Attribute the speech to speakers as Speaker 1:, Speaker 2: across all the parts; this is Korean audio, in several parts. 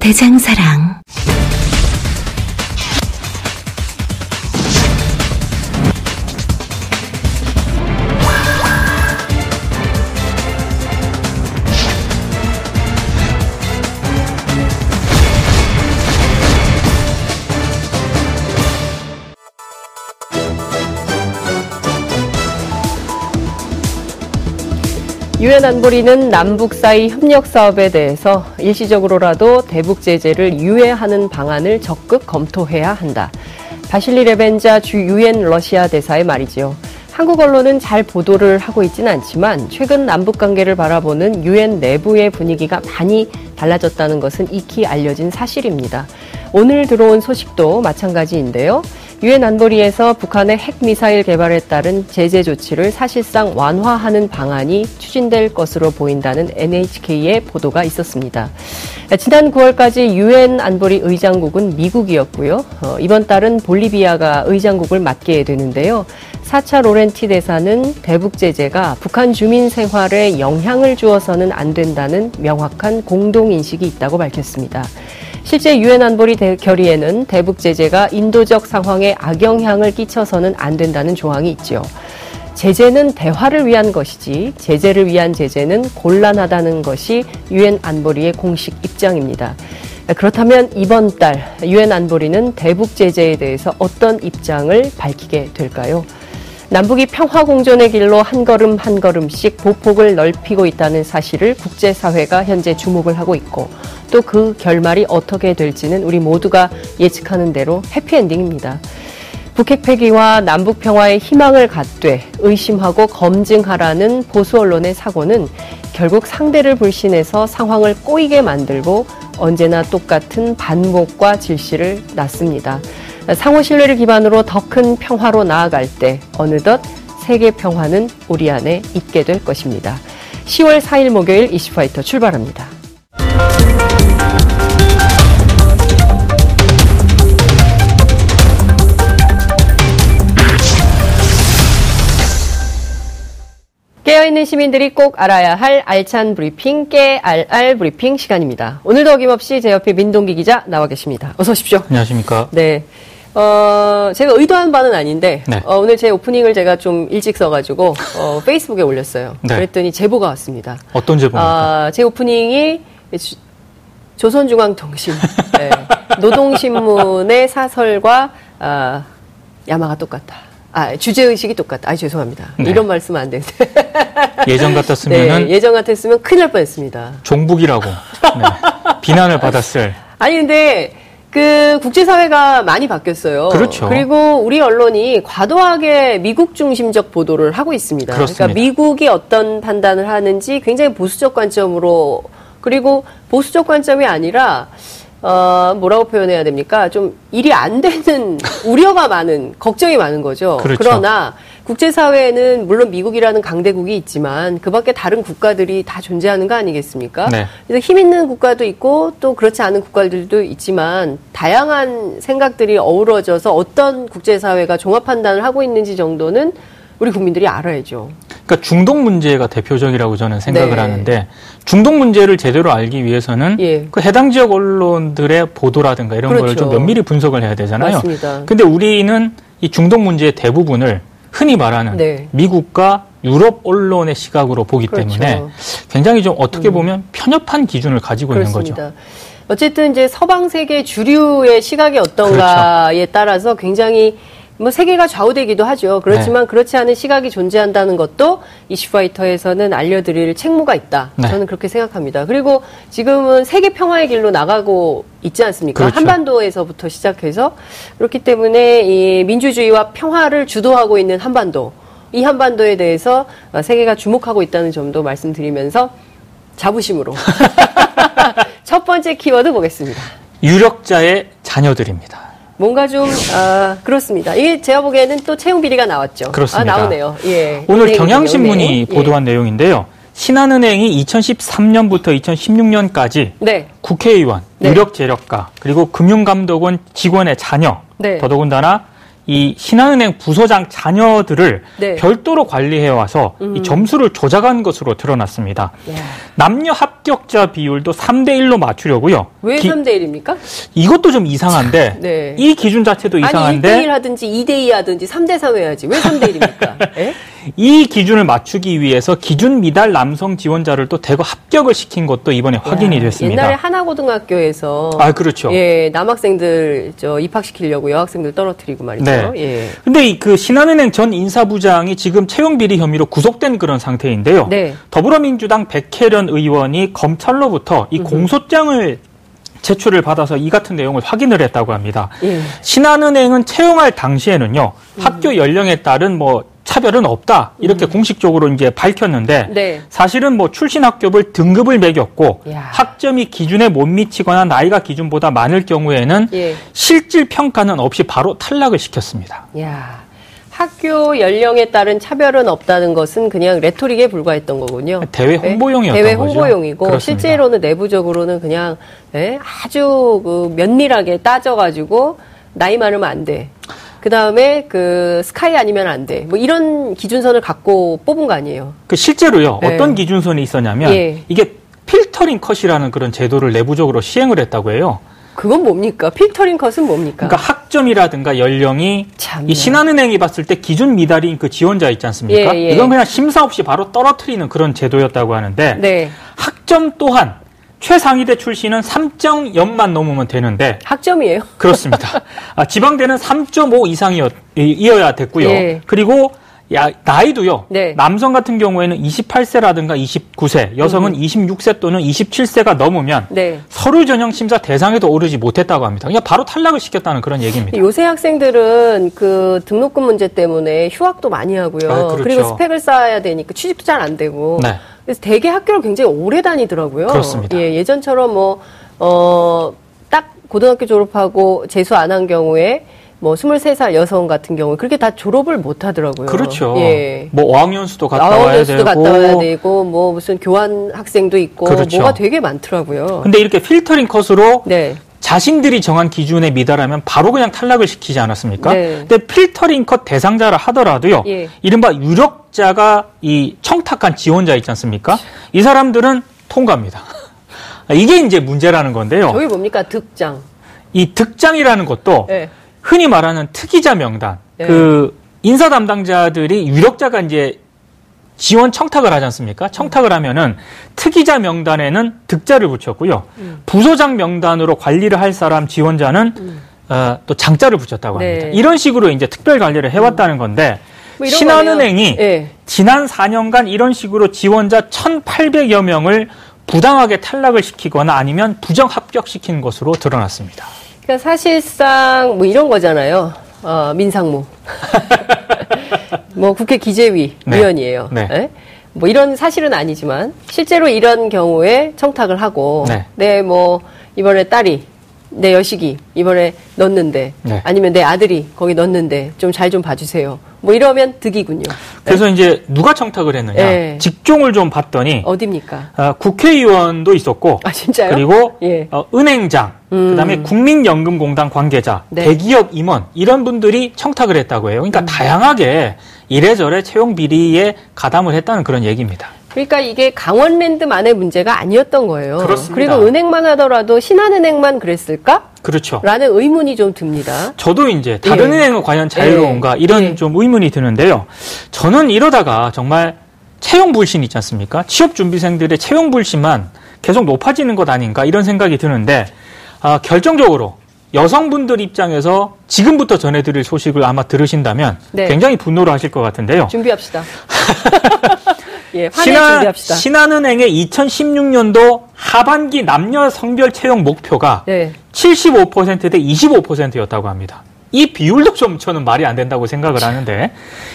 Speaker 1: 대장사랑.
Speaker 2: 유엔 안보리는 남북 사이 협력 사업에 대해서 일시적으로라도 대북 제재를 유예하는 방안을 적극 검토해야 한다. 바실리 레벤자 주 유엔 러시아 대사의 말이지요. 한국 언론은 잘 보도를 하고 있지는 않지만 최근 남북 관계를 바라보는 유엔 내부의 분위기가 많이 달라졌다는 것은 익히 알려진 사실입니다. 오늘 들어온 소식도 마찬가지인데요. 유엔 안보리에서 북한의 핵 미사일 개발에 따른 제재 조치를 사실상 완화하는 방안이 추진될 것으로 보인다는 NHK의 보도가 있었습니다. 지난 9월까지 유엔 안보리 의장국은 미국이었고요. 어, 이번 달은 볼리비아가 의장국을 맡게 되는데요. 4차 로렌티 대사는 대북 제재가 북한 주민 생활에 영향을 주어서는 안 된다는 명확한 공동 인식이 있다고 밝혔습니다. 실제 유엔 안보리 결의에는 대북 제재가 인도적 상황에 악영향을 끼쳐서는 안 된다는 조항이 있죠. 제재는 대화를 위한 것이지 제재를 위한 제재는 곤란하다는 것이 유엔 안보리의 공식 입장입니다. 그렇다면 이번 달 유엔 안보리는 대북 제재에 대해서 어떤 입장을 밝히게 될까요? 남북이 평화 공존의 길로 한 걸음 한 걸음씩 보폭을 넓히고 있다는 사실을 국제사회가 현재 주목을 하고 있고 또 그 결말이 어떻게 될지는 우리 모두가 예측하는 대로 해피엔딩입니다. 북핵 폐기와 남북 평화의 희망을 갖되 의심하고 검증하라는 보수 언론의 사고는 결국 상대를 불신해서 상황을 꼬이게 만들고 언제나 똑같은 반복과 질시를 낳습니다. 상호 신뢰를 기반으로 더 큰 평화로 나아갈 때 어느덧 세계 평화는 우리 안에 있게 될 것입니다. 10월 4일 목요일 이슈파이터 출발합니다. 깨어 있는 시민들이 꼭 알아야 할 알찬 브리핑, 깨알알 브리핑 시간입니다. 오늘도 어김없이 제 옆에 민동기 기자 나와 계십니다. 어서 오십시오.
Speaker 3: 안녕하십니까.
Speaker 2: 네. 어, 제가 의도한 바는 아닌데,
Speaker 3: 네.
Speaker 2: 어, 오늘 제 오프닝을 제가 좀 일찍 써가지고, 어, 페이스북에 올렸어요.
Speaker 3: 네.
Speaker 2: 그랬더니 제보가 왔습니다.
Speaker 3: 어떤 제보입니까?
Speaker 2: 아, 제 오프닝이 주- 조선중앙통신, 네, 노동신문의 사설과, 아, 야마가 똑같다. 아, 주제의식이 똑같다. 아, 죄송합니다.
Speaker 3: 네.
Speaker 2: 이런 말씀 안 되는데.
Speaker 3: 예전 같았으면은
Speaker 2: 네, 예전 같았으면 큰일 날 뻔했습니다.
Speaker 3: 종북이라고 네. 비난을 받았을
Speaker 2: 아니 근데 그 국제사회가 많이 바뀌었어요.
Speaker 3: 그렇죠.
Speaker 2: 그리고 우리 언론이 과도하게 미국 중심적 보도를 하고 있습니다.
Speaker 3: 그렇습니다.
Speaker 2: 러니까 미국이 어떤 판단을 하는지 굉장히 보수적 관점으로 그리고 보수적 관점이 아니라 어 뭐라고 표현해야 됩니까? 좀 일이 안 되는 우려가 많은 걱정이 많은 거죠.
Speaker 3: 그렇죠.
Speaker 2: 그러나 국제사회에는 물론 미국이라는 강대국이 있지만 그 밖에 다른 국가들이 다 존재하는 거 아니겠습니까?
Speaker 3: 네.
Speaker 2: 그래서 힘 있는 국가도 있고 또 그렇지 않은 국가들도 있지만 다양한 생각들이 어우러져서 어떤 국제사회가 종합 판단을 하고 있는지 정도는 우리 국민들이 알아야죠.
Speaker 3: 그러니까 중동 문제가 대표적이라고 저는 생각을
Speaker 2: 네.
Speaker 3: 하는데 중동 문제를 제대로 알기 위해서는
Speaker 2: 예.
Speaker 3: 그 해당 지역 언론들의 보도라든가 이런 걸
Speaker 2: 그렇죠.
Speaker 3: 좀 면밀히 분석을 해야 되잖아요.
Speaker 2: 맞습니다.
Speaker 3: 근데 우리는 이 중동 문제의 대부분을 흔히 말하는
Speaker 2: 네.
Speaker 3: 미국과 유럽 언론의 시각으로 보기
Speaker 2: 그렇죠.
Speaker 3: 때문에 굉장히 좀 어떻게 보면 편협한 기준을 가지고 있는 거죠.
Speaker 2: 그렇습니다. 어쨌든 이제 서방 세계 주류의 시각이 어떤가에
Speaker 3: 그렇죠.
Speaker 2: 따라서 굉장히 뭐 세계가 좌우되기도 하죠. 그렇지만
Speaker 3: 네.
Speaker 2: 그렇지 않은 시각이 존재한다는 것도 이슈파이터에서는 알려드릴 책무가 있다.
Speaker 3: 네.
Speaker 2: 저는 그렇게 생각합니다. 그리고 지금은 세계 평화의 길로 나가고 있지 않습니까?
Speaker 3: 그렇죠.
Speaker 2: 한반도에서부터 시작해서 그렇기 때문에 이 민주주의와 평화를 주도하고 있는 한반도 이 한반도에 대해서 세계가 주목하고 있다는 점도 말씀드리면서 자부심으로 첫 번째 키워드 보겠습니다.
Speaker 3: 유력자의 자녀들입니다.
Speaker 2: 뭔가 좀 아, 그렇습니다. 이게 제가 보기에는 또 채용 비리가 나왔죠.
Speaker 3: 그렇습니다.
Speaker 2: 아, 나오네요. 예.
Speaker 3: 오늘 경향신문이
Speaker 2: 경영. 예.
Speaker 3: 보도한 내용인데요. 신한은행이 2013년부터 2016년까지
Speaker 2: 네.
Speaker 3: 국회의원,
Speaker 2: 네.
Speaker 3: 유력 재력가, 그리고 금융감독원 직원의 자녀,
Speaker 2: 네.
Speaker 3: 더더군다나 이 신한은행 부서장 자녀들을
Speaker 2: 네. 음.
Speaker 3: 별도로 관리해 와서 이 점수를 조작한 것으로 드러났습니다.
Speaker 2: 야,
Speaker 3: 남녀 합격자 비율도 3대 1로 맞추려고요.
Speaker 2: 왜
Speaker 3: 기-
Speaker 2: 3대 1입니까?
Speaker 3: 이것도 좀 이상한데
Speaker 2: 네.
Speaker 3: 이 기준 자체도
Speaker 2: 아니 1대1
Speaker 3: 이상한데
Speaker 2: 하든지 2대 2 하든지 3대 3 해야지. 왜 3대 1입니까? 예?
Speaker 3: 이 기준을 맞추기 위해서 기준 미달 남성 지원자를 또 대거 합격을 시킨 것도 이번에 확인이
Speaker 2: 야,
Speaker 3: 됐습니다.
Speaker 2: 옛날에 하나고등학교에서
Speaker 3: 아 그렇죠.
Speaker 2: 예, 남학생들 저 입학시키려고 여학생들 떨어뜨리고 말이죠.
Speaker 3: 네.
Speaker 2: 예.
Speaker 3: 근데 이그 신한은행 전 인사부장이 지금 채용 비리 혐의로 구속된 그런 상태인데요.
Speaker 2: 네.
Speaker 3: 더불어민주당 백혜련 의원이 검찰로부터 이 공소장을 제출을 받아서 이 같은 내용을 확인을 했다고 합니다.
Speaker 2: 예.
Speaker 3: 신한은행은 채용할 당시에는요 학교 연령에 따른 뭐 차별은 없다 이렇게 공식적으로 이제 밝혔는데
Speaker 2: 음. 네.
Speaker 3: 사실은 뭐 출신 학교별 등급을 매겼고
Speaker 2: 야.
Speaker 3: 학점이 기준에 못 미치거나 나이가 기준보다 많을 경우에는
Speaker 2: 예.
Speaker 3: 실질 평가는 없이 바로 탈락을 시켰습니다.
Speaker 2: 야. 학교 연령에 따른 차별은 없다는 것은 그냥 레토릭에 불과했던 거군요.
Speaker 3: 대외 홍보용이었던
Speaker 2: 대외
Speaker 3: 거죠.
Speaker 2: 홍보용이고
Speaker 3: 그렇습니다.
Speaker 2: 실제로는 내부적으로는 그냥 예, 아주 그 면밀하게 따져가지고 나이 많으면 안 돼. 그 다음에 그 스카이 아니면 안 돼. 뭐 이런 기준선을 갖고 뽑은 거 아니에요.
Speaker 3: 그 실제로요
Speaker 2: 네.
Speaker 3: 어떤 기준선이 있었냐면
Speaker 2: 예.
Speaker 3: 이게 필터링 컷이라는 그런 제도를 내부적으로 시행을 했다고 해요.
Speaker 2: 그건 뭡니까? 필터링 컷은 뭡니까?
Speaker 3: 그러니까 학점이라든가 연령이
Speaker 2: 참나.
Speaker 3: 이 신한은행이 봤을 때 기준 미달인 그 지원자 있지 않습니까?
Speaker 2: 예, 예.
Speaker 3: 이건 그냥 심사 없이 바로 떨어뜨리는 그런 제도였다고 하는데
Speaker 2: 네.
Speaker 3: 학점 또한 최상위대 출신은 3.0만 넘으면 되는데
Speaker 2: 학점이에요.
Speaker 3: 그렇습니다. 아, 지방대는 3.5 이상이어야 됐고요.
Speaker 2: 예.
Speaker 3: 그리고 야, 나이도요.
Speaker 2: 네.
Speaker 3: 남성 같은 경우에는 28세라든가 29세, 여성은 26세 또는 27세가 넘으면
Speaker 2: 네.
Speaker 3: 서류 전형 심사 대상에도 오르지 못했다고 합니다. 그냥 바로 탈락을 시켰다는 그런 얘기입니다.
Speaker 2: 요새 학생들은 그 등록금 문제 때문에 휴학도 많이 하고요.
Speaker 3: 아, 그렇죠.
Speaker 2: 그리고 스펙을 쌓아야 되니까 취직도 잘 안 되고.
Speaker 3: 네.
Speaker 2: 그래서 되게 학교를 굉장히 오래 다니더라고요.
Speaker 3: 그렇습니다.
Speaker 2: 예, 예전처럼 뭐, 어, 딱 고등학교 졸업하고 재수 안 한 경우에 뭐 23살 여성 같은 경우에 그렇게 다 졸업을 못 하더라고요.
Speaker 3: 그렇죠.
Speaker 2: 예.
Speaker 3: 뭐 어학연수도 갔다 와야
Speaker 2: 나원연수도
Speaker 3: 되고.
Speaker 2: 갔다 와야 되고 뭐 무슨 교환 학생도 있고
Speaker 3: 그렇죠.
Speaker 2: 뭐가 되게 많더라고요.
Speaker 3: 근데 이렇게 필터링 컷으로
Speaker 2: 네.
Speaker 3: 자신들이 정한 기준에 미달하면 바로 그냥 탈락을 시키지 않았습니까?
Speaker 2: 네.
Speaker 3: 근데 필터링 컷 대상자라 하더라도요.
Speaker 2: 예.
Speaker 3: 이른바 유력 자가 이 청탁한 지원자 있지 않습니까? 이 사람들은 통과합니다. 이게 이제 문제라는 건데요.
Speaker 2: 저게 뭡니까? 득장.
Speaker 3: 이 득장이라는 것도
Speaker 2: 예.
Speaker 3: 흔히 말하는 특이자 명단,
Speaker 2: 네.
Speaker 3: 그 인사 담당자들이 유력자가 이제 지원 청탁을 하지 않습니까? 청탁을 하면은 특이자 명단에는 득자를 붙였고요.
Speaker 2: 음.
Speaker 3: 부소장 명단으로 관리를 할 사람 지원자는 어, 또 장자를 붙였다고 합니다.
Speaker 2: 네.
Speaker 3: 이런 식으로 이제 특별 관리를 해왔다는 건데
Speaker 2: 뭐
Speaker 3: 신한은행이.
Speaker 2: 예.
Speaker 3: 지난 4년간 이런 식으로 지원자 1,800여 명을 부당하게 탈락을 시키거나 아니면 부정 합격시킨 것으로 드러났습니다.
Speaker 2: 그러니까 사실상 뭐 이런 거잖아요. 어, 민상무. 뭐 국회 기재위
Speaker 3: 네.
Speaker 2: 위원이에요.
Speaker 3: 네.
Speaker 2: 예? 뭐 이런 사실은 아니지만 실제로 이런 경우에 청탁을 하고
Speaker 3: 네.
Speaker 2: 네, 뭐 이번에 딸이 내 여식이 이번에 넣는데
Speaker 3: 네.
Speaker 2: 아니면 내 아들이 거기 넣는데 좀잘좀 봐주세요. 뭐 이러면 득이군요.
Speaker 3: 그래서 이제 누가 청탁을 했느냐?
Speaker 2: 네.
Speaker 3: 직종을 좀 봤더니
Speaker 2: 어딥니까?
Speaker 3: 아, 국회의원도 있었고
Speaker 2: 아 진짜요?
Speaker 3: 그리고
Speaker 2: 예.
Speaker 3: 어, 은행장,
Speaker 2: 음.
Speaker 3: 그다음에 국민연금공단 관계자,
Speaker 2: 네.
Speaker 3: 대기업 임원 이런 분들이 청탁을 했다고 해요.
Speaker 2: 음.
Speaker 3: 그러니까 다양하게 이래저래 채용 비리에 가담을 했다는 그런 얘기입니다.
Speaker 2: 그러니까 이게 강원랜드만의 문제가 아니었던 거예요.
Speaker 3: 그렇습니다.
Speaker 2: 리고 은행만 하더라도 신한은행만 그랬을까?
Speaker 3: 그렇죠.
Speaker 2: 라는 의문이 좀 듭니다.
Speaker 3: 저도 이제 다른
Speaker 2: 예.
Speaker 3: 은행은 과연 자유로운가
Speaker 2: 예.
Speaker 3: 이런
Speaker 2: 예.
Speaker 3: 좀 의문이 드는데요. 저는 이러다가 정말 채용 불신 있지 않습니까? 취업 준비생들의 채용 불신만 계속 높아지는 것 아닌가 이런 생각이 드는데 아, 결정적으로 여성분들 입장에서 지금부터 전해드릴 소식을 아마 들으신다면
Speaker 2: 네.
Speaker 3: 굉장히 분노를 하실 것 같은데요.
Speaker 2: 준비합시다. 예,
Speaker 3: 신한. 신한은행의 2016년도 하반기 남녀 성별 채용 목표가
Speaker 2: 네.
Speaker 3: 75%대 25%였다고 합니다. 이 비율도 좀 저는 말이 안 된다고 생각을 하는데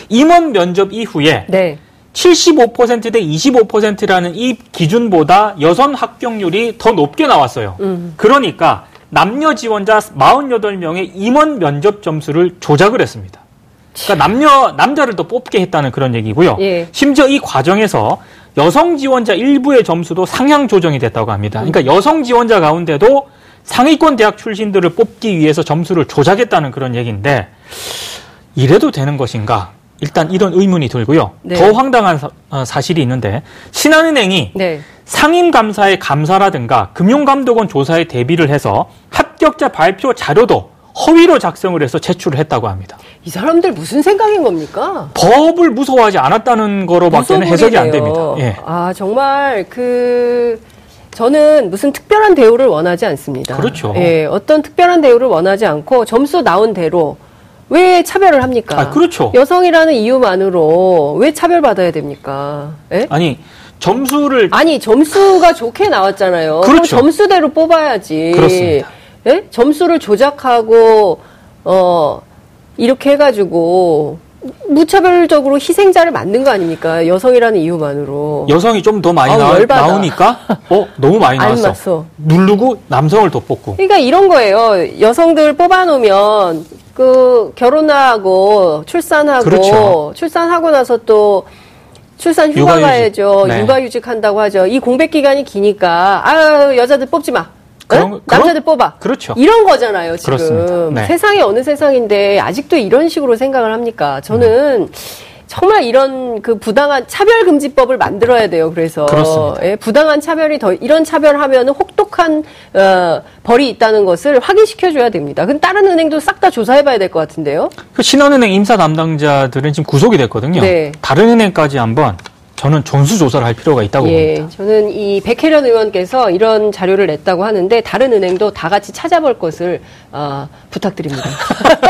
Speaker 3: 임원 면접 이후에
Speaker 2: 네.
Speaker 3: 75%대 25%라는 이 기준보다 여성 합격률이 더 높게 나왔어요.
Speaker 2: 음.
Speaker 3: 그러니까 남녀 지원자 48명의 임원 면접 점수를 조작을 했습니다. 그러니까 남녀 남자를 더 뽑게 했다는 그런 얘기고요.
Speaker 2: 예.
Speaker 3: 심지어 이 과정에서 여성 지원자 일부의 점수도 상향 조정이 됐다고 합니다. 그러니까 여성 지원자 가운데도 상위권 대학 출신들을 뽑기 위해서 점수를 조작했다는 그런 얘기인데 이래도 되는 것인가? 일단 이런 의문이 들고요.
Speaker 2: 네.
Speaker 3: 더 황당한 사, 어, 사실이 있는데 신한은행이
Speaker 2: 네.
Speaker 3: 상임감사의 감사라든가 금융감독원 조사에 대비를 해서 합격자 발표 자료도 허위로 작성을 해서 제출을 했다고 합니다.
Speaker 2: 이 사람들 무슨 생각인 겁니까?
Speaker 3: 법을 무서워하지 않았다는 거로밖에는 해석이 안 됩니다. 예.
Speaker 2: 아 정말 그 저는 무슨 특별한 대우를 원하지 않습니다.
Speaker 3: 그렇죠.
Speaker 2: 예, 어떤 특별한 대우를 원하지 않고 점수 나온 대로 왜 차별을 합니까?
Speaker 3: 아, 그렇죠.
Speaker 2: 여성이라는 이유만으로 왜 차별받아야 됩니까? 예?
Speaker 3: 아니 점수를
Speaker 2: 아니 점수가 좋게 나왔잖아요.
Speaker 3: 그렇죠.
Speaker 2: 점수대로 뽑아야지.
Speaker 3: 그렇습니다.
Speaker 2: 예? 점수를 조작하고 어 이렇게 해가지고 무차별적으로 희생자를 만든 거 아닙니까? 여성이라는 이유만으로.
Speaker 3: 여성이 좀 더 많이
Speaker 2: 아우,
Speaker 3: 나오,
Speaker 2: 열받아.
Speaker 3: 나오니까 어 너무 많이
Speaker 2: 안
Speaker 3: 나왔어. 누르고 남성을 더 뽑고.
Speaker 2: 그러니까 이런 거예요. 여성들 뽑아놓으면 그 결혼하고 출산하고
Speaker 3: 그렇죠.
Speaker 2: 출산하고 나서 또 출산 휴가
Speaker 3: 육아휴직.
Speaker 2: 가야죠.
Speaker 3: 네.
Speaker 2: 육아휴직 한다고 하죠. 이 공백 기간이 기니까 아 여자들 뽑지 마.
Speaker 3: 그런-
Speaker 2: 어? 남자들 뽑아.
Speaker 3: 그렇죠.
Speaker 2: 이런 거잖아요, 지금.
Speaker 3: 네.
Speaker 2: 세상이 어느 세상인데 아직도 이런 식으로 생각을 합니까? 저는 정말 이런 그 부당한 차별 금지법을 만들어야 돼요. 그래서. 예, 부당한 차별이 더 이런 차별하면은 혹독한 어, 벌이 있다는 것을 확인시켜 줘야 됩니다. 근데 다른 은행도 싹 다 조사해 봐야 될 것 같은데요.
Speaker 3: 그 신한은행 임사 담당자들은 지금 구속이 됐거든요.
Speaker 2: 네.
Speaker 3: 다른 은행까지 한번 저는 전수 조사를 할 필요가 있다고
Speaker 2: 예,
Speaker 3: 봅니다.
Speaker 2: 저는 이 백혜련 의원께서 이런 자료를 냈다고 하는데 다른 은행도 다 같이 찾아볼 것을 어, 부탁드립니다.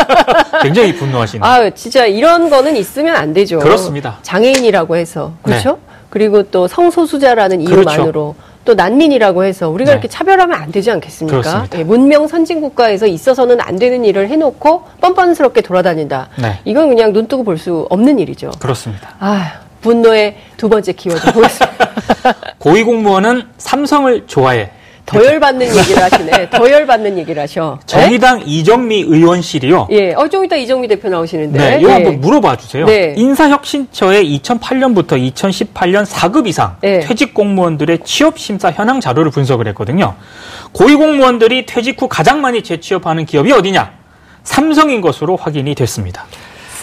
Speaker 3: 굉장히 분노하시는.
Speaker 2: 아, 진짜 이런 거는 있으면 안 되죠.
Speaker 3: 그렇습니다.
Speaker 2: 장애인이라고 해서 그렇죠?
Speaker 3: 네.
Speaker 2: 그리고 또 성소수자라는
Speaker 3: 그렇죠.
Speaker 2: 이유만으로 또 난민이라고 해서 우리가
Speaker 3: 네.
Speaker 2: 이렇게 차별하면 안 되지 않겠습니까? 예, 문명 선진 국가에서 있어서는 안 되는 일을 해놓고 뻔뻔스럽게 돌아다닌다.
Speaker 3: 네.
Speaker 2: 이건 그냥 눈 뜨고 볼 수 없는 일이죠.
Speaker 3: 그렇습니다.
Speaker 2: 아, 분노의 두 번째 키워드 보겠습니다.
Speaker 3: 고위공무원은 삼성을 좋아해.
Speaker 2: 더 열받는 얘기를 하시네. 더 열받는 얘기를 하셔.
Speaker 3: 정의당 이정미 의원실이요.
Speaker 2: 예? 예. 어, 좀 이따 이정미 대표 나오시는데.
Speaker 3: 네, 이거
Speaker 2: 예.
Speaker 3: 한번 물어봐 주세요.
Speaker 2: 네.
Speaker 3: 인사혁신처의 2008년부터 2018년 4급 이상
Speaker 2: 네.
Speaker 3: 퇴직 공무원들의 취업 심사 현황 자료를 분석을 했거든요. 고위 공무원들이 퇴직 후 가장 많이 재취업하는 기업이 어디냐? 삼성인 것으로 확인이 됐습니다.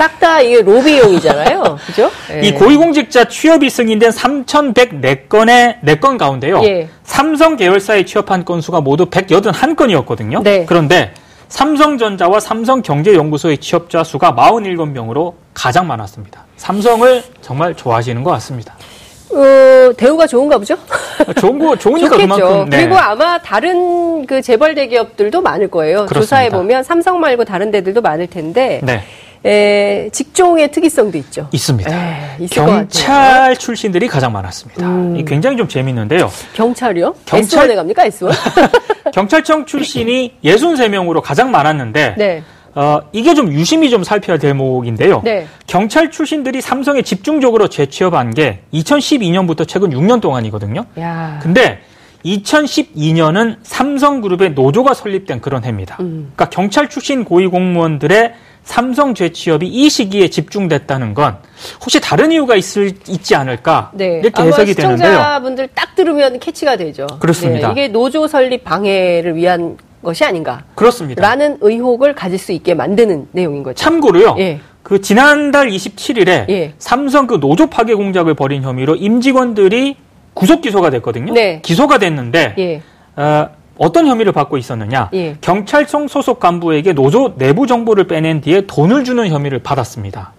Speaker 2: 싹 다 이게 로비용이잖아요. 그죠? 예.
Speaker 3: 이 고위공직자 취업이 승인된 3,104건의 4건 가운데요.
Speaker 2: 예.
Speaker 3: 삼성 계열사에 취업한 건수가 모두 181건이었거든요.
Speaker 2: 네.
Speaker 3: 그런데 삼성전자와 삼성경제연구소의 취업자 수가 47명으로 가장 많았습니다. 삼성을 정말 좋아하시는 것 같습니다.
Speaker 2: 어, 대우가 좋은가 보죠?
Speaker 3: 좋은 거, 좋으니까. 그만큼. 네.
Speaker 2: 그리고 아마 다른 그 재벌 대기업들도 많을 거예요.
Speaker 3: 그렇습니다.
Speaker 2: 조사해 보면 삼성 말고 다른 데들도 많을 텐데
Speaker 3: 네,
Speaker 2: 에, 직종의 특이성도 있죠.
Speaker 3: 있습니다.
Speaker 2: 에, 있을 것 같아요.
Speaker 3: 경찰 출신들이 가장 많았습니다.
Speaker 2: 음.
Speaker 3: 이 굉장히 좀 재밌는데요.
Speaker 2: 경찰이요?
Speaker 3: 경찰-
Speaker 2: S1에 갑니까? S1?
Speaker 3: 경찰청 출신이 63명으로 가장 많았는데
Speaker 2: 네.
Speaker 3: 어, 이게 좀 유심히 좀 살펴야 될 대목인데요.
Speaker 2: 네.
Speaker 3: 경찰 출신들이 삼성에 집중적으로 재취업한 게 2012년부터 최근 6년 동안이거든요.
Speaker 2: 야.
Speaker 3: 근데 2012년은 삼성그룹의 노조가 설립된 그런 해입니다.
Speaker 2: 음.
Speaker 3: 그러니까 경찰 출신 고위 공무원들의 삼성 재취업이 이 시기에 집중됐다는 건 혹시 다른 이유가 있을 있지 않을까
Speaker 2: 네.
Speaker 3: 이렇게 해석이 되는데요.
Speaker 2: 시청자분들 딱 들으면 캐치가 되죠.
Speaker 3: 그렇습니다.
Speaker 2: 네, 이게 노조 설립 방해를 위한 것이 아닌가.
Speaker 3: 그렇습니다.
Speaker 2: 라는 의혹을 가질 수 있게 만드는 내용인 거죠.
Speaker 3: 참고로요.
Speaker 2: 예.
Speaker 3: 그 지난달 27일에
Speaker 2: 예.
Speaker 3: 삼성 그 노조 파괴 공작을 벌인 혐의로 임직원들이 구속 기소가 됐거든요.
Speaker 2: 네.
Speaker 3: 기소가 됐는데
Speaker 2: 예.
Speaker 3: 어, 어떤 혐의를 받고 있었느냐?
Speaker 2: 예.
Speaker 3: 경찰청 소속 간부에게 노조 내부 정보를 빼낸 뒤에 돈을 주는 혐의를 받았습니다.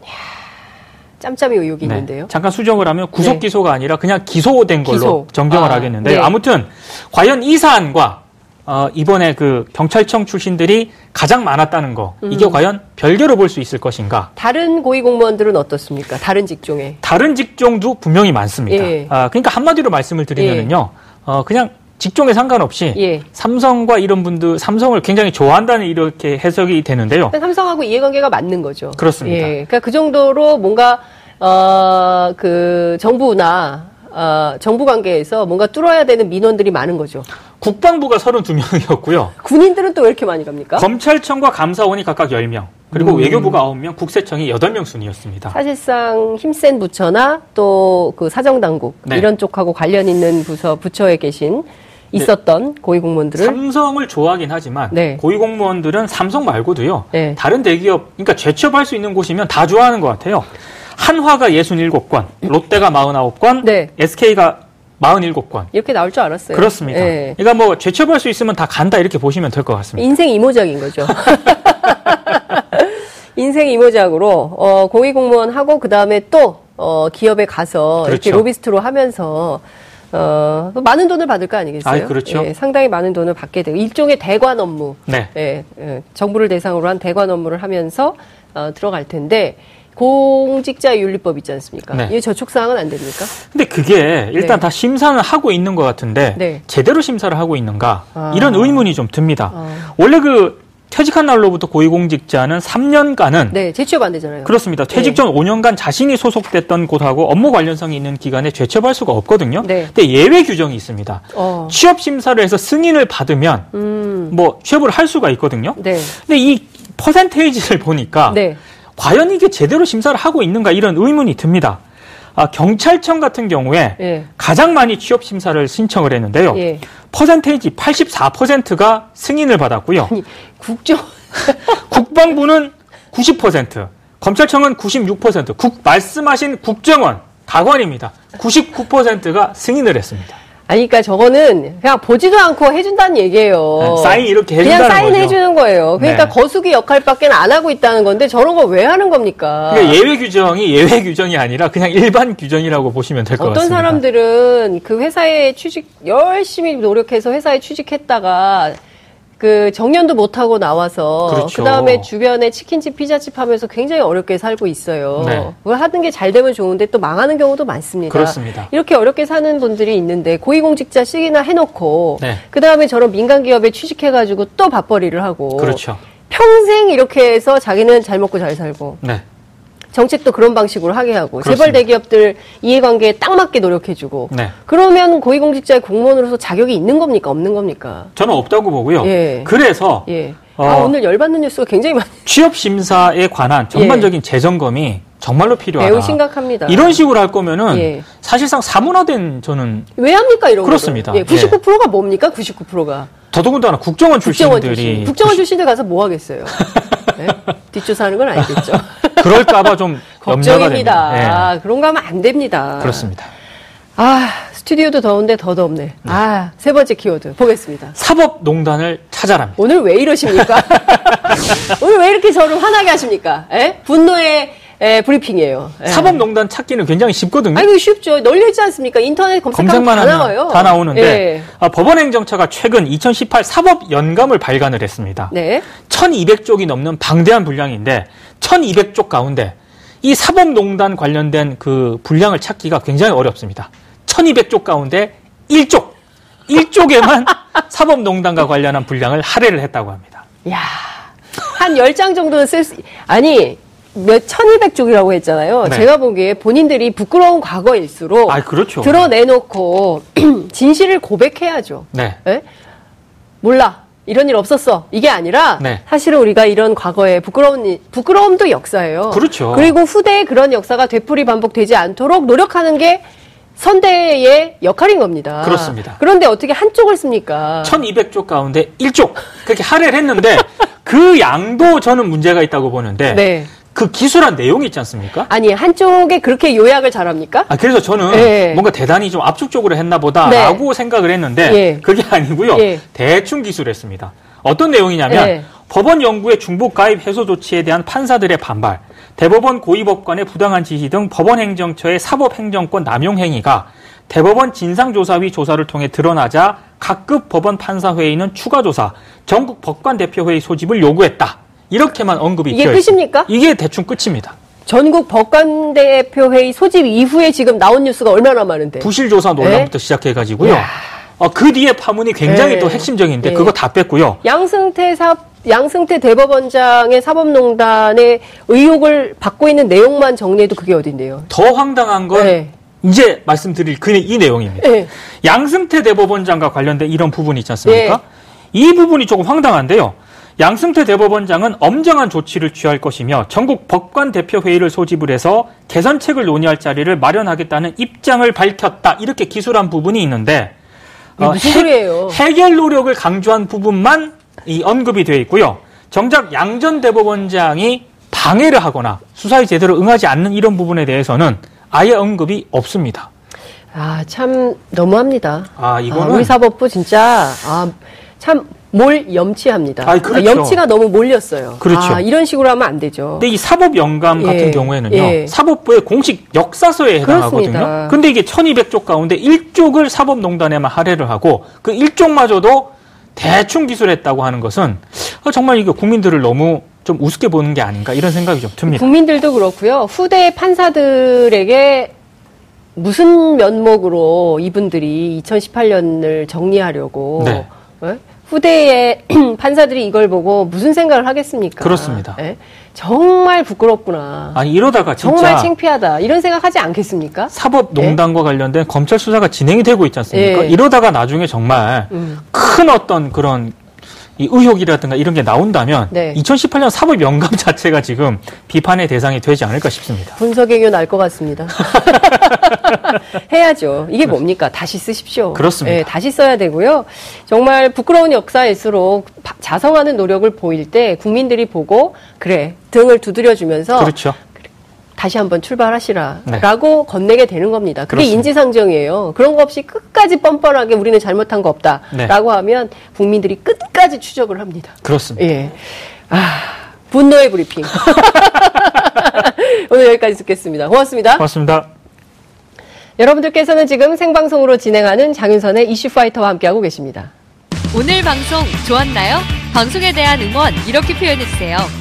Speaker 2: 짬짬이 의혹이
Speaker 3: 네.
Speaker 2: 있는데요.
Speaker 3: 잠깐 수정을 하면 구속
Speaker 2: 네.
Speaker 3: 기소가 아니라 그냥 기소된 걸로
Speaker 2: 기소.
Speaker 3: 정정을
Speaker 2: 아,
Speaker 3: 하겠는데
Speaker 2: 네.
Speaker 3: 아무튼 과연 이 사안과 어, 이번에 그 경찰청 출신들이 가장 많았다는 거 이게
Speaker 2: 음.
Speaker 3: 과연 별개로 볼 수 있을 것인가?
Speaker 2: 다른 고위 공무원들은 어떻습니까? 다른 직종에.
Speaker 3: 다른 직종도 분명히 많습니다.
Speaker 2: 예.
Speaker 3: 아, 그러니까 한마디로 말씀을 드리면요, 어, 그냥 직종에 상관없이
Speaker 2: 예.
Speaker 3: 삼성과 이런 분들 삼성을 굉장히 좋아한다는 이렇게 해석이 되는데요.
Speaker 2: 삼성하고 이해관계가 맞는 거죠.
Speaker 3: 그렇습니다.
Speaker 2: 예. 그러니까 그 정도로 뭔가 어, 그 정부나 어, 정부 관계에서 뭔가 뚫어야 되는 민원들이 많은 거죠.
Speaker 3: 국방부가 32명이었고요.
Speaker 2: 군인들은 또 왜 이렇게 많이 갑니까?
Speaker 3: 검찰청과 감사원이 각각 10명, 그리고
Speaker 2: 음.
Speaker 3: 외교부가 9명, 국세청이 8명 순이었습니다.
Speaker 2: 사실상 힘센 부처나 또 그 사정당국
Speaker 3: 네.
Speaker 2: 이런 쪽하고 관련 있는 부서 부처에 계신 있었던 고위공무원들을
Speaker 3: 삼성을 좋아하긴 하지만
Speaker 2: 네.
Speaker 3: 고위공무원들은 삼성 말고도요.
Speaker 2: 네.
Speaker 3: 다른 대기업, 그러니까 재취업할 수 있는 곳이면 다 좋아하는 것 같아요. 한화가 67건, 롯데가 49건,
Speaker 2: 네.
Speaker 3: SK가 47건.
Speaker 2: 이렇게 나올 줄 알았어요.
Speaker 3: 그렇습니다.
Speaker 2: 예.
Speaker 3: 그러니까 뭐 재취업할 수 있으면 다 간다 이렇게 보시면 될 것 같습니다.
Speaker 2: 인생 이모작인 거죠. 인생 이모작으로 어, 고위공무원 하고 그 다음에 또 어, 기업에 가서 이렇게
Speaker 3: 그렇죠.
Speaker 2: 로비스트로 하면서 어, 또 많은 돈을 받을 거 아니겠어요?
Speaker 3: 아이, 그렇죠.
Speaker 2: 예, 상당히 많은 돈을 받게 되고 일종의 대관 업무,
Speaker 3: 네.
Speaker 2: 예, 예, 정부를 대상으로 한 대관 업무를 하면서 어, 들어갈 텐데 공직자 윤리법 있지 않습니까?
Speaker 3: 네.
Speaker 2: 이 저촉 사항은 안 됩니까?
Speaker 3: 근데 그게 일단
Speaker 2: 네.
Speaker 3: 다 심사는 하고 있는 것 같은데
Speaker 2: 네.
Speaker 3: 제대로 심사를 하고 있는가
Speaker 2: 아.
Speaker 3: 이런 의문이 좀 듭니다.
Speaker 2: 아.
Speaker 3: 원래 그 퇴직한 날로부터 고위공직자는 3년간은
Speaker 2: 네, 재취업 안 되잖아요.
Speaker 3: 그렇습니다. 퇴직 전 5년간 자신이 소속됐던 곳하고 업무 관련성이 있는 기관에 재취업할 수가 없거든요.
Speaker 2: 네.
Speaker 3: 근데 예외 규정이 있습니다.
Speaker 2: 어,
Speaker 3: 취업 심사를 해서 승인을 받으면
Speaker 2: 음,
Speaker 3: 뭐 취업을 할 수가 있거든요.
Speaker 2: 네,
Speaker 3: 근데 이 퍼센테이지를 보니까
Speaker 2: 네,
Speaker 3: 과연 이게 제대로 심사를 하고 있는가 이런 의문이 듭니다. 아, 경찰청 같은 경우에
Speaker 2: 예,
Speaker 3: 가장 많이 취업 심사를 신청을 했는데요.
Speaker 2: 예.
Speaker 3: 퍼센테이지 84%가 승인을 받았고요.
Speaker 2: 아니, 국정
Speaker 3: 국방부는 90%, 검찰청은 96%, 국 말씀하신 국정원 가관입니다. 99%가 승인을 했습니다.
Speaker 2: 아니, 그러니까 저거는 그냥 보지도 않고 해준다는 얘기예요.
Speaker 3: 네, 사인 이렇게
Speaker 2: 그냥
Speaker 3: 해준다는
Speaker 2: 사인
Speaker 3: 거죠.
Speaker 2: 해주는 거예요. 그러니까
Speaker 3: 네.
Speaker 2: 거수기 역할밖에 안 하고 있다는 건데 저런 거 왜 하는 겁니까?
Speaker 3: 그러니까 예외 규정이 예외 규정이 아니라 그냥 일반 규정이라고 보시면 될것
Speaker 2: 어떤
Speaker 3: 같습니다.
Speaker 2: 사람들은 그 회사에 취직 열심히 노력해서 회사에 취직했다가 그 정년도 못 하고 나와서
Speaker 3: 그렇죠.
Speaker 2: 그 다음에 주변에 치킨집, 피자집 하면서 굉장히 어렵게 살고 있어요.
Speaker 3: 네.
Speaker 2: 그걸 하는 게 잘 되면 좋은데 또 망하는 경우도 많습니다.
Speaker 3: 그렇습니다.
Speaker 2: 이렇게 어렵게 사는 분들이 있는데 고위공직자씩이나 해놓고
Speaker 3: 네.
Speaker 2: 그 다음에 저런 민간 기업에 취직해가지고 또 밥벌이를 하고
Speaker 3: 그렇죠.
Speaker 2: 평생 이렇게 해서 자기는 잘 먹고 잘 살고
Speaker 3: 네.
Speaker 2: 정책도 그런 방식으로 하게 하고
Speaker 3: 그렇습니다.
Speaker 2: 재벌 대기업들 이해관계에 딱 맞게 노력해주고
Speaker 3: 네.
Speaker 2: 그러면 고위공직자의 공무원으로서 자격이 있는 겁니까 없는 겁니까?
Speaker 3: 저는 없다고 보고요.
Speaker 2: 예.
Speaker 3: 그래서
Speaker 2: 예.
Speaker 3: 어.
Speaker 2: 아 오늘 열받는 뉴스가 굉장히 많.
Speaker 3: 취업 심사에 관한 전반적인 재점검이 정말로 필요하다.
Speaker 2: 예. 매우 심각합니다.
Speaker 3: 이런 식으로 할 거면은
Speaker 2: 예.
Speaker 3: 사실상 사무화된 저는
Speaker 2: 왜 합니까 이런
Speaker 3: 그렇습니다.
Speaker 2: 예, 99%가 뭡니까 99%가
Speaker 3: 더더군다나 국정원
Speaker 2: 국정원
Speaker 3: 출신들이
Speaker 2: 출신. 국정원 출신들 가서 뭐 하겠어요? 예? 뒷조사하는 건 아니겠죠.
Speaker 3: 그럴까봐 좀
Speaker 2: 걱정입니다.
Speaker 3: 됩니다. 예.
Speaker 2: 그런 거 하면 안 됩니다.
Speaker 3: 그렇습니다.
Speaker 2: 아 스튜디오도 더운데 더 덥네. 아 세 번째 키워드 보겠습니다.
Speaker 3: 사법농단을 찾아랍니다.
Speaker 2: 오늘 왜 이러십니까? 오늘 왜 이렇게 저를 화나게 하십니까? 에? 분노의 에, 브리핑이에요. 예.
Speaker 3: 사법농단 찾기는 굉장히 쉽거든요.
Speaker 2: 아니, 쉽죠. 널려 있지 않습니까? 인터넷 검색하면 다
Speaker 3: 하면
Speaker 2: 나와요.
Speaker 3: 다 나오는데
Speaker 2: 예.
Speaker 3: 아, 법원행정처가 최근 2018 사법연감을 발간을 했습니다.
Speaker 2: 네.
Speaker 3: 1200쪽이 넘는 방대한 분량인데 1200쪽 가운데 이 사법농단 관련된 그 분량을 찾기가 굉장히 어렵습니다. 1200쪽 가운데 1쪽, 1쪽에만 사법농단과 관련한 분량을 할애를 했다고 합니다.
Speaker 2: 야, 한 10장 정도는 쓸 수, 아니, 몇, 1200쪽이라고 했잖아요.
Speaker 3: 네.
Speaker 2: 제가 보기에 본인들이 부끄러운 과거일수록
Speaker 3: 아, 그렇죠.
Speaker 2: 드러내놓고 진실을 고백해야죠.
Speaker 3: 네.
Speaker 2: 예? 몰라. 이런 일 없었어. 이게 아니라
Speaker 3: 네.
Speaker 2: 사실은 우리가 이런 과거에 부끄러운 일, 부끄러움도 역사예요.
Speaker 3: 그렇죠.
Speaker 2: 그리고 후대에 그런 역사가 되풀이 반복되지 않도록 노력하는 게 선대의 역할인 겁니다.
Speaker 3: 그렇습니다.
Speaker 2: 그런데 어떻게 한쪽을 씁니까?
Speaker 3: 1200쪽 가운데 1쪽 그렇게 할애를 했는데 그 양도 저는 문제가 있다고 보는데
Speaker 2: 네.
Speaker 3: 그 기술한 내용이 있지 않습니까?
Speaker 2: 아니 한쪽에 그렇게 요약을 잘합니까?
Speaker 3: 아, 그래서 저는
Speaker 2: 예.
Speaker 3: 뭔가 대단히 좀 압축적으로 했나 보다라고 생각을 했는데
Speaker 2: 예.
Speaker 3: 그게 아니고요.
Speaker 2: 예.
Speaker 3: 대충 기술했습니다. 어떤 내용이냐면
Speaker 2: 예.
Speaker 3: 법원 연구의 중복 가입 해소 조치에 대한 판사들의 반발, 대법원 고위법관의 부당한 지시 등 법원 행정처의 사법 행정권 남용 행위가 대법원 진상조사위 조사를 통해 드러나자 각급 법원 판사회의는 추가 조사, 전국 법관 대표회의 소집을 요구했다. 이렇게만 언급이
Speaker 2: 이게. 끝입니까?
Speaker 3: 이게 대충 끝입니다.
Speaker 2: 전국 법관대표회의 소집 이후에 지금 나온 뉴스가 얼마나 많은데.
Speaker 3: 부실조사 논란부터 시작해가지고요.
Speaker 2: 네. 이야.
Speaker 3: 어, 그 뒤에 파문이 굉장히
Speaker 2: 네.
Speaker 3: 또 핵심적인데
Speaker 2: 네.
Speaker 3: 그거 다 뺐고요.
Speaker 2: 양승태 사 양승태 대법원장의 사법농단의 의혹을 받고 있는 내용만 정리해도 그게 어딘데요?
Speaker 3: 더 황당한 건
Speaker 2: 네.
Speaker 3: 이제 말씀드릴 그 이 내용입니다.
Speaker 2: 네.
Speaker 3: 양승태 대법원장과 관련된 이런 부분이 있지 않습니까?
Speaker 2: 네.
Speaker 3: 이 부분이 조금 황당한데요. 양승태 대법원장은 엄정한 조치를 취할 것이며 전국 법관 대표 회의를 소집을 해서 개선책을 논의할 자리를 마련하겠다는 입장을 밝혔다. 이렇게 기술한 부분이 있는데
Speaker 2: 무슨
Speaker 3: 해-? 해결 노력을 강조한 부분만 이 언급이 되어 있고요. 정작 양전 대법원장이 방해를 하거나 수사에 제대로 응하지 않는 이런 부분에 대해서는 아예 언급이 없습니다.
Speaker 2: 아, 참 너무합니다.
Speaker 3: 아, 이거는
Speaker 2: 아, 우리 사법부 진짜 아, 참 몰 염치합니다.
Speaker 3: 아이, 그렇죠.
Speaker 2: 염치가 너무 몰렸어요.
Speaker 3: 그렇죠.
Speaker 2: 아, 이런 식으로 하면 안 되죠.
Speaker 3: 근데 이 사법 영감
Speaker 2: 예,
Speaker 3: 같은 경우에는요.
Speaker 2: 예.
Speaker 3: 사법부의 공식 역사서에 해당하거든요.
Speaker 2: 그렇습니다.
Speaker 3: 근데 이게 1200쪽 가운데 1쪽을 사법농단에만 할애를 하고 그 1쪽마저도 대충 기술했다고 하는 것은 어, 정말 이게 국민들을 너무 좀 우습게 보는 게 아닌가 이런 생각이 좀 듭니다.
Speaker 2: 국민들도 그렇고요. 후대 판사들에게 무슨 면목으로 이분들이 2018년을 정리하려고
Speaker 3: 네.
Speaker 2: 예? 후대의 판사들이 이걸 보고 무슨 생각을 하겠습니까?
Speaker 3: 그렇습니다.
Speaker 2: 예? 정말 부끄럽구나.
Speaker 3: 아니 이러다가 진짜
Speaker 2: 정말 창피하다. 이런 생각하지 않겠습니까?
Speaker 3: 사법농단과 관련된 검찰 수사가 진행이 되고 있지 않습니까?
Speaker 2: 예.
Speaker 3: 이러다가 나중에 정말
Speaker 2: 음.
Speaker 3: 큰 어떤 그런 이 의혹이라든가 이런 게 나온다면
Speaker 2: 네.
Speaker 3: 2018년 사법 영감 자체가 지금 비판의 대상이 되지 않을까 싶습니다.
Speaker 2: 분석행위 날것 같습니다. 해야죠. 이게 뭡니까? 다시 쓰십시오.
Speaker 3: 그렇습니다.
Speaker 2: 예, 다시 써야 되고요. 정말 부끄러운 역사일수록 바- 자성하는 노력을 보일 때 국민들이 보고 그래 등을 두드려주면서
Speaker 3: 그렇죠.
Speaker 2: 다시 한번 출발하시라라고
Speaker 3: 네.
Speaker 2: 건네게 되는 겁니다. 그게
Speaker 3: 그렇습니다.
Speaker 2: 인지상정이에요. 그런 거 없이 끝까지 뻔뻔하게 우리는 잘못한 거 없다라고
Speaker 3: 네.
Speaker 2: 하면 국민들이 끝까지 추적을 합니다.
Speaker 3: 그렇습니다.
Speaker 2: 예. 아, 분노의 브리핑. 오늘 여기까지 듣겠습니다. 고맙습니다.
Speaker 3: 고맙습니다.
Speaker 2: 여러분들께서는 지금 생방송으로 진행하는 장윤선의 이슈파이터와 함께하고 계십니다.
Speaker 4: 오늘 방송 좋았나요? 방송에 대한 응원 이렇게 표현해주세요.